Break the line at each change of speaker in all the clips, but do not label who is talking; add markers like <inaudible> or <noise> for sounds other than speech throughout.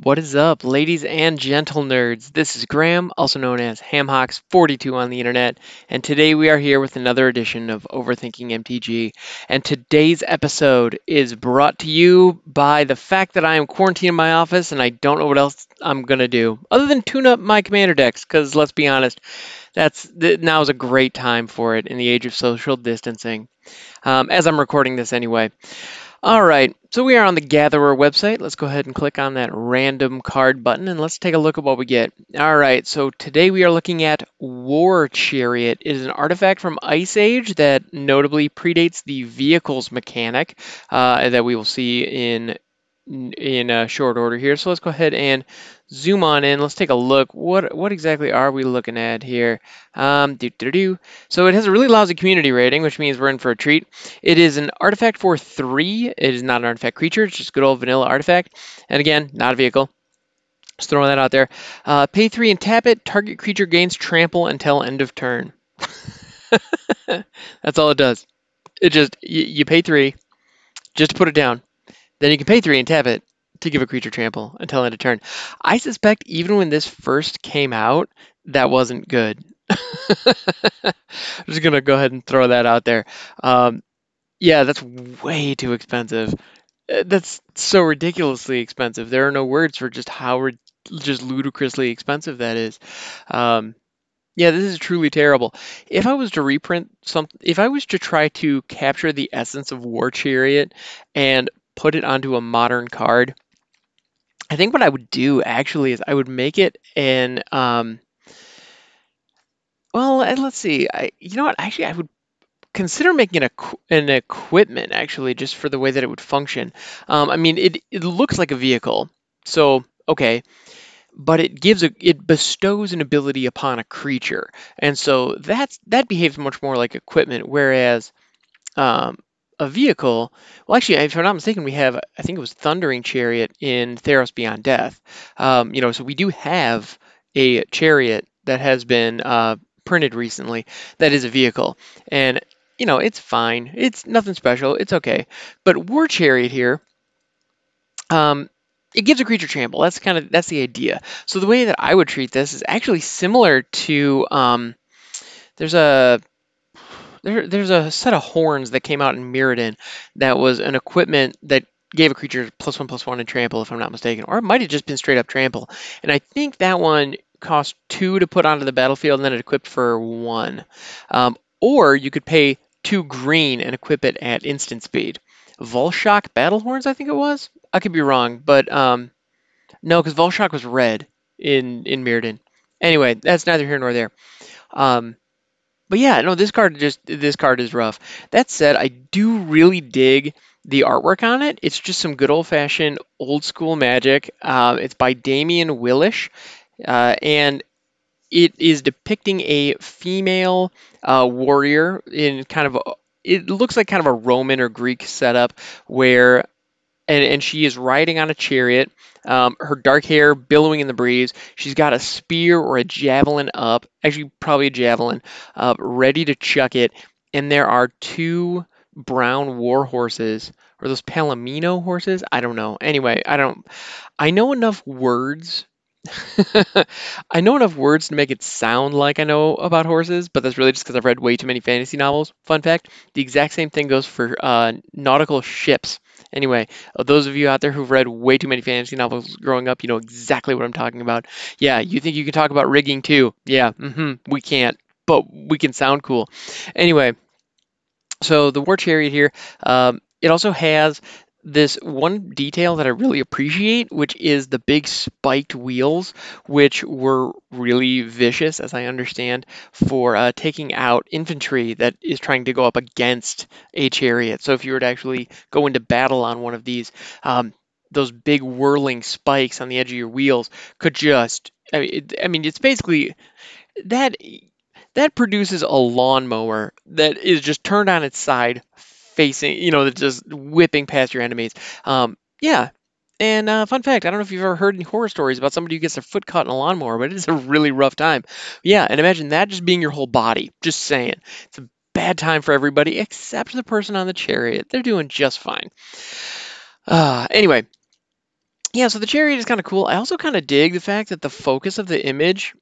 What is up, ladies and gentle nerds? This is Graham, also known as HamHocks42 on the internet, and today we are here with another edition of Overthinking MTG. And today's episode is brought to you by the fact that I am quarantined in my office and I don't know what else I'm gonna do other than tune up my commander decks. Because let's be honest, that's now is a great time for it in the age of social distancing. Um, as I'm recording this anyway. All right, so we are on the Gatherer website. Let's go ahead and click on that random card button and let's take a look at what we get. All right, so today we are looking at War Chariot. It is an artifact from Ice Age that notably predates the vehicles mechanic uh, that we will see in in a short order here. So let's go ahead and zoom on in. Let's take a look. What what exactly are we looking at here? Um, doo -doo -doo. So it has a really lousy community rating, which means we're in for a treat. It is an artifact for three. It is not an artifact creature. It's just good old vanilla artifact. And again, not a vehicle. Just throwing that out there. Uh, pay three and tap it. Target creature gains trample until end of turn. <laughs> That's all it does. It just you, you pay three just to put it down. Then you can pay three and tap it to give a creature trample until end of turn. I suspect even when this first came out, that wasn't good. I'm <laughs> just gonna go ahead and throw that out there. Um, yeah, that's way too expensive. Uh, that's so ridiculously expensive. There are no words for just how just ludicrously expensive that is. Um, yeah, this is truly terrible. If I was to reprint something, if I was to try to capture the essence of War Chariot and put it onto a modern card, I think what I would do actually is I would make it an um, well, and let's see. I you know what? Actually, I would consider making it a, an equipment actually, just for the way that it would function. Um, I mean, it it looks like a vehicle, so okay, but it gives a it bestows an ability upon a creature, and so that's that behaves much more like equipment, whereas um, a vehicle. Well, actually, if I'm not mistaken, we have I think it was Thundering Chariot in Theros Beyond Death. Um, you know, so we do have a chariot that has been uh, printed recently that is a vehicle, and you know it's fine. It's nothing special. It's okay. But War Chariot here. Um, it gives a creature trample. That's kind of that's the idea. So the way that I would treat this is actually similar to um, there's a there, there's a set of horns that came out in Mirrodin that was an equipment that gave a creature plus one plus one and trample, if I'm not mistaken, or it might have just been straight up trample. And I think that one cost two to put onto the battlefield, and then it equipped for one. Um, or you could pay two green and equip it at instant speed. Vulshock Battle Horns, I think it was. I could be wrong, but um, no, because Vulshock was red in in Mirrodin. Anyway, that's neither here nor there. Um, but yeah, no, this card just this card is rough. That said, I do really dig the artwork on it. It's just some good old fashioned old school magic. Uh, it's by Damian Willish, uh, and it is depicting a female uh, warrior in kind of a, it looks like kind of a Roman or Greek setup where and, and she is riding on a chariot. Um, her dark hair billowing in the breeze. She's got a spear or a javelin up, actually probably a javelin, uh, ready to chuck it. And there are two brown war horses, or those Palomino horses. I don't know. Anyway, I don't. I know enough words <laughs> I know enough words to make it sound like I know about horses, but that's really just because I've read way too many fantasy novels. Fun fact the exact same thing goes for uh, nautical ships. Anyway, those of you out there who've read way too many fantasy novels growing up, you know exactly what I'm talking about. Yeah, you think you can talk about rigging too? Yeah, mm-hmm, we can't, but we can sound cool. Anyway, so the War Chariot here, um, it also has this one detail that I really appreciate, which is the big spiked wheels, which were really vicious, as I understand, for uh, taking out infantry that is trying to go up against a chariot. So if you were to actually go into battle on one of these, um, those big whirling spikes on the edge of your wheels could just, I mean, it, I mean it's basically that that produces a lawnmower that is just turned on its side facing, you know, just whipping past your enemies. Um, yeah. And uh, fun fact, I don't know if you've ever heard any horror stories about somebody who gets their foot caught in a lawnmower, but it is a really rough time. Yeah, and imagine that just being your whole body. Just saying. It's a bad time for everybody except the person on the chariot. They're doing just fine. Uh, anyway, Yeah, so the chariot is kind of cool. I also kind of dig the fact that the focus of the image,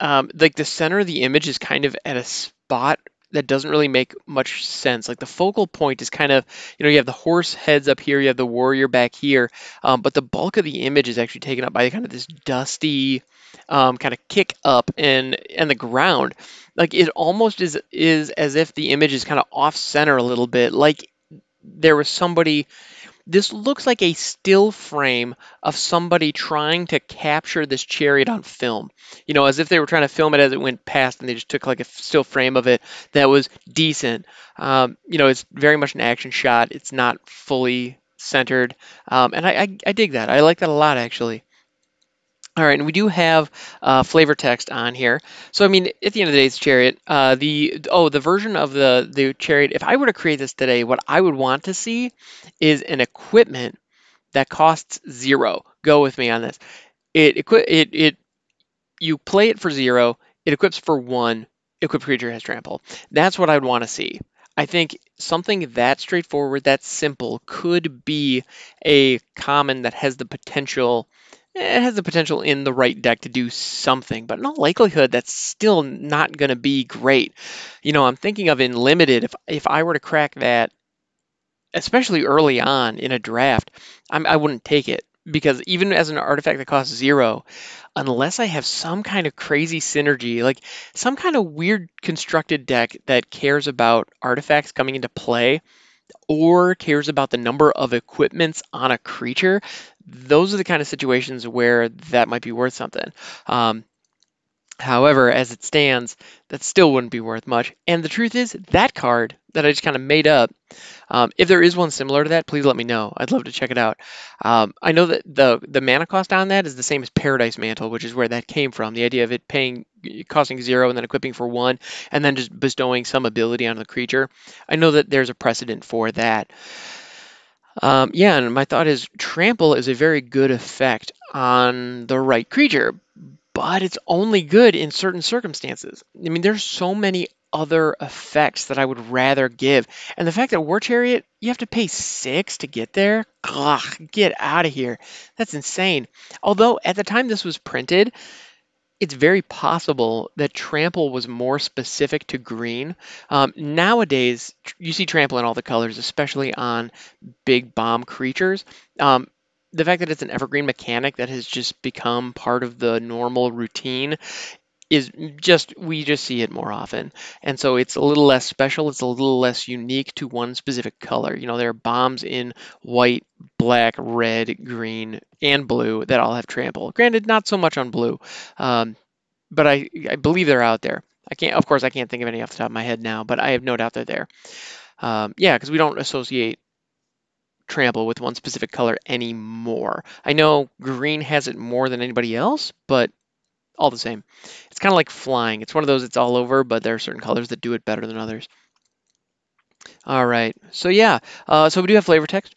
um, like the center of the image, is kind of at a spot that doesn't really make much sense. Like the focal point is kind of, you know, you have the horse heads up here, you have the warrior back here, um, but the bulk of the image is actually taken up by kind of this dusty um, kind of kick up and and the ground. Like it almost is is as if the image is kind of off center a little bit, like there was somebody this looks like a still frame of somebody trying to capture this chariot on film. You know, as if they were trying to film it as it went past and they just took like a still frame of it that was decent. Um, you know, it's very much an action shot. It's not fully centered. Um, and I, I, I dig that. I like that a lot, actually. All right, and we do have uh, flavor text on here. So I mean, at the end of the day, it's Chariot. Uh, the oh, the version of the the Chariot. If I were to create this today, what I would want to see is an equipment that costs zero. Go with me on this. It equip it it you play it for zero. It equips for one. Equipped creature has trample. That's what I'd want to see. I think something that straightforward, that simple, could be a common that has the potential it has the potential in the right deck to do something, but in all likelihood, that's still not going to be great. You know, I'm thinking of in limited, if, if I were to crack that, especially early on in a draft, I'm, I wouldn't take it because even as an artifact that costs zero, unless I have some kind of crazy synergy, like some kind of weird constructed deck that cares about artifacts coming into play, or cares about the number of equipments on a creature, those are the kind of situations where that might be worth something. Um, however, as it stands, that still wouldn't be worth much. And the truth is, that card that I just kind of made up, um, if there is one similar to that, please let me know. I'd love to check it out. Um, I know that the the mana cost on that is the same as Paradise Mantle, which is where that came from. The idea of it paying costing zero and then equipping for one, and then just bestowing some ability on the creature. I know that there's a precedent for that. Um, yeah, and my thought is trample is a very good effect on the right creature, but it's only good in certain circumstances. I mean, there's so many other effects that I would rather give. And the fact that War Chariot, you have to pay six to get there, ugh, get out of here. That's insane. Although at the time this was printed, it's very possible that trample was more specific to green. Um, nowadays, you see trample in all the colors, especially on big bomb creatures. Um, the fact that it's an evergreen mechanic that has just become part of the normal routine is just we just see it more often. And so it's a little less special it's a little less unique to one specific color. You know there are bombs in white black red green and blue that all have trample. Granted not so much on blue um, but I, I believe they're out there. I can't of course i can't think of any off the top of my head now but i have no doubt they're there. Um, yeah because we don't associate trample with one specific color anymore i know green has it more than anybody else but all the same. It's kind of like flying. It's one of those it's all over, but there are certain colors that do it better than others. All right, so yeah, uh, so we do have flavor text.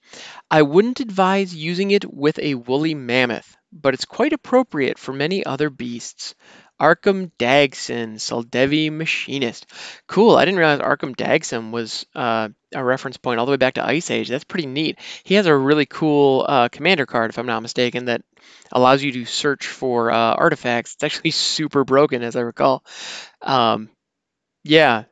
I wouldn't advise using it with a woolly mammoth, but it's quite appropriate for many other beasts. Arcum Dagsson, Soldevi Machinist. Cool. I didn't realize Arcum Dagsson was uh, a reference point all the way back to Ice Age. That's pretty neat. He has a really cool uh, commander card, if I'm not mistaken, that allows you to search for uh, artifacts. It's actually <laughs> super broken, as I recall. Um, yeah.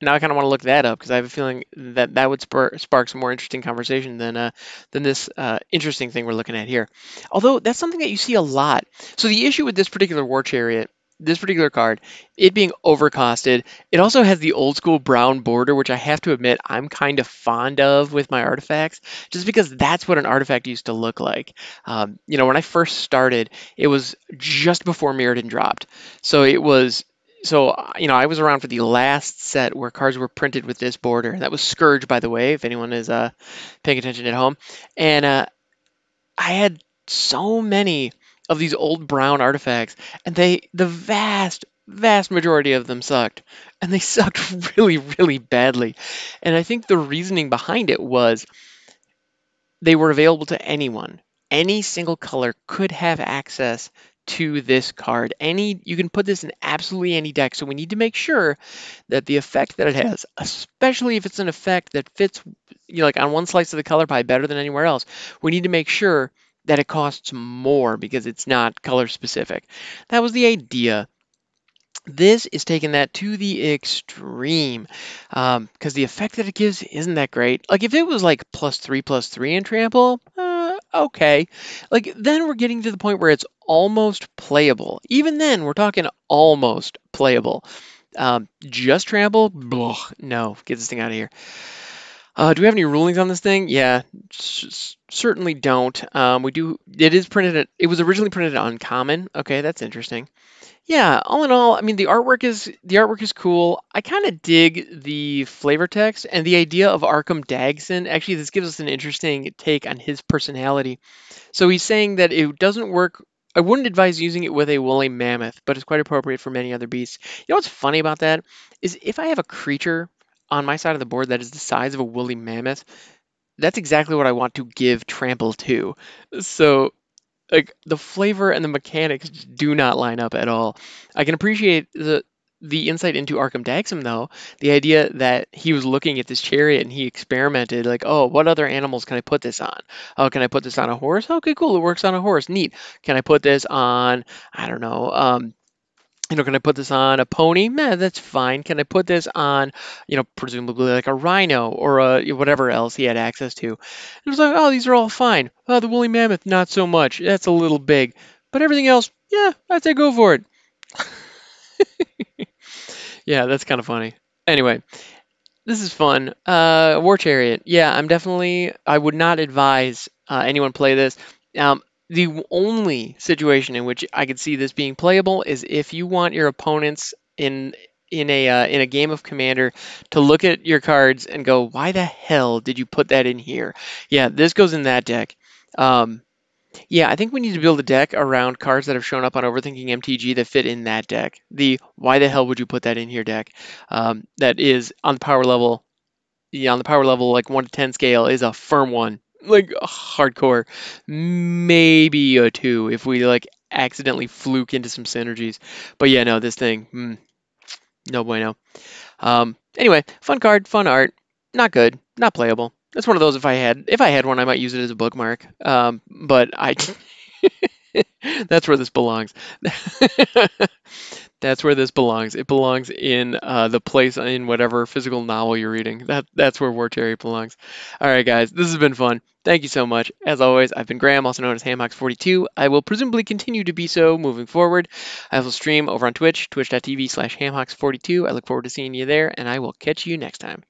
Now I kind of want to look that up because I have a feeling that that would spark, spark some more interesting conversation than uh, than this uh, interesting thing we're looking at here. Although that's something that you see a lot. So the issue with this particular war chariot this particular card, it being overcosted, it also has the old school brown border, which I have to admit I'm kind of fond of with my artifacts, just because that's what an artifact used to look like. Um, you know, when I first started, it was just before Mirrodin dropped. So it was so you know I was around for the last set where cards were printed with this border. That was Scourge, by the way, if anyone is uh, paying attention at home. And uh, I had so many of these old brown artifacts, and they the vast vast majority of them sucked and they <laughs> sucked really really badly and i think the reasoning behind it was they were available to anyone any single color could have access to this card any you can put this in absolutely any deck so we need to make sure that the effect that it has especially if it's an effect that fits you know like on one slice of the color pie better than anywhere else we need to make sure that it costs more because it's not color specific. That was the idea. This is taking that to the extreme because um, the effect that it gives isn't that great. Like if it was like plus three plus three in trample, uh, okay. Like then we're getting to the point where it's almost playable. Even then, we're talking almost playable. Um, just trample, Blah, no, get this thing out of here. Uh, do we have any rulings on this thing? Yeah, certainly don't. Um, we do. It is printed. At, it was originally printed on common. Okay, that's interesting. Yeah, all in all, I mean the artwork is the artwork is cool. I kind of dig the flavor text and the idea of Arcum Dagsson. Actually, this gives us an interesting take on his personality. So he's saying that it doesn't work. I wouldn't advise using it with a woolly mammoth, but it's quite appropriate for many other beasts. You know what's funny about that is if I have a creature on my side of the board that is the size of a woolly mammoth, that's exactly what I want to give trample to. So like the flavor and the mechanics do not line up at all. I can appreciate the the insight into Arcum Dagsson though, the idea that he was looking at this chariot and he experimented like, oh, what other animals can I put this on? Oh, can I put this on a horse? Okay, cool, it works on a horse. Neat. Can I put this on I don't know, um, you know, can I put this on a pony? Man, that's fine. Can I put this on, you know, presumably like a rhino or a, whatever else he had access to? And It was like, oh, these are all fine. Oh, the woolly mammoth, not so much. That's a little big. But everything else, yeah, I'd say go for it. <laughs> yeah, that's kind of funny. Anyway, this is fun. Uh, War Chariot. Yeah, I'm definitely, I would not advise uh, anyone play this. Um, the only situation in which I could see this being playable is if you want your opponents in in a uh, in a game of commander to look at your cards and go why the hell did you put that in here yeah this goes in that deck um, yeah i think we need to build a deck around cards that have shown up on overthinking mtg that fit in that deck the why the hell would you put that in here deck um, that is on the power level yeah, on the power level like 1 to 10 scale is a firm one like hardcore. Maybe a two if we like accidentally fluke into some synergies. But yeah, no, this thing, mm, no bueno. Um, anyway, fun card, fun art, not good, not playable. That's one of those. If I had, if I had one, I might use it as a bookmark. Um, but I, <laughs> <laughs> that's where this belongs. <laughs> That's where this belongs. It belongs in uh, the place in whatever physical novel you're reading. That that's where War Chariot belongs. All right, guys, this has been fun. Thank you so much. As always, I've been Graham, also known as Hamhocks42. I will presumably continue to be so moving forward. I will stream over on Twitch, twitch.tv slash Hamhocks42. I look forward to seeing you there, and I will catch you next time.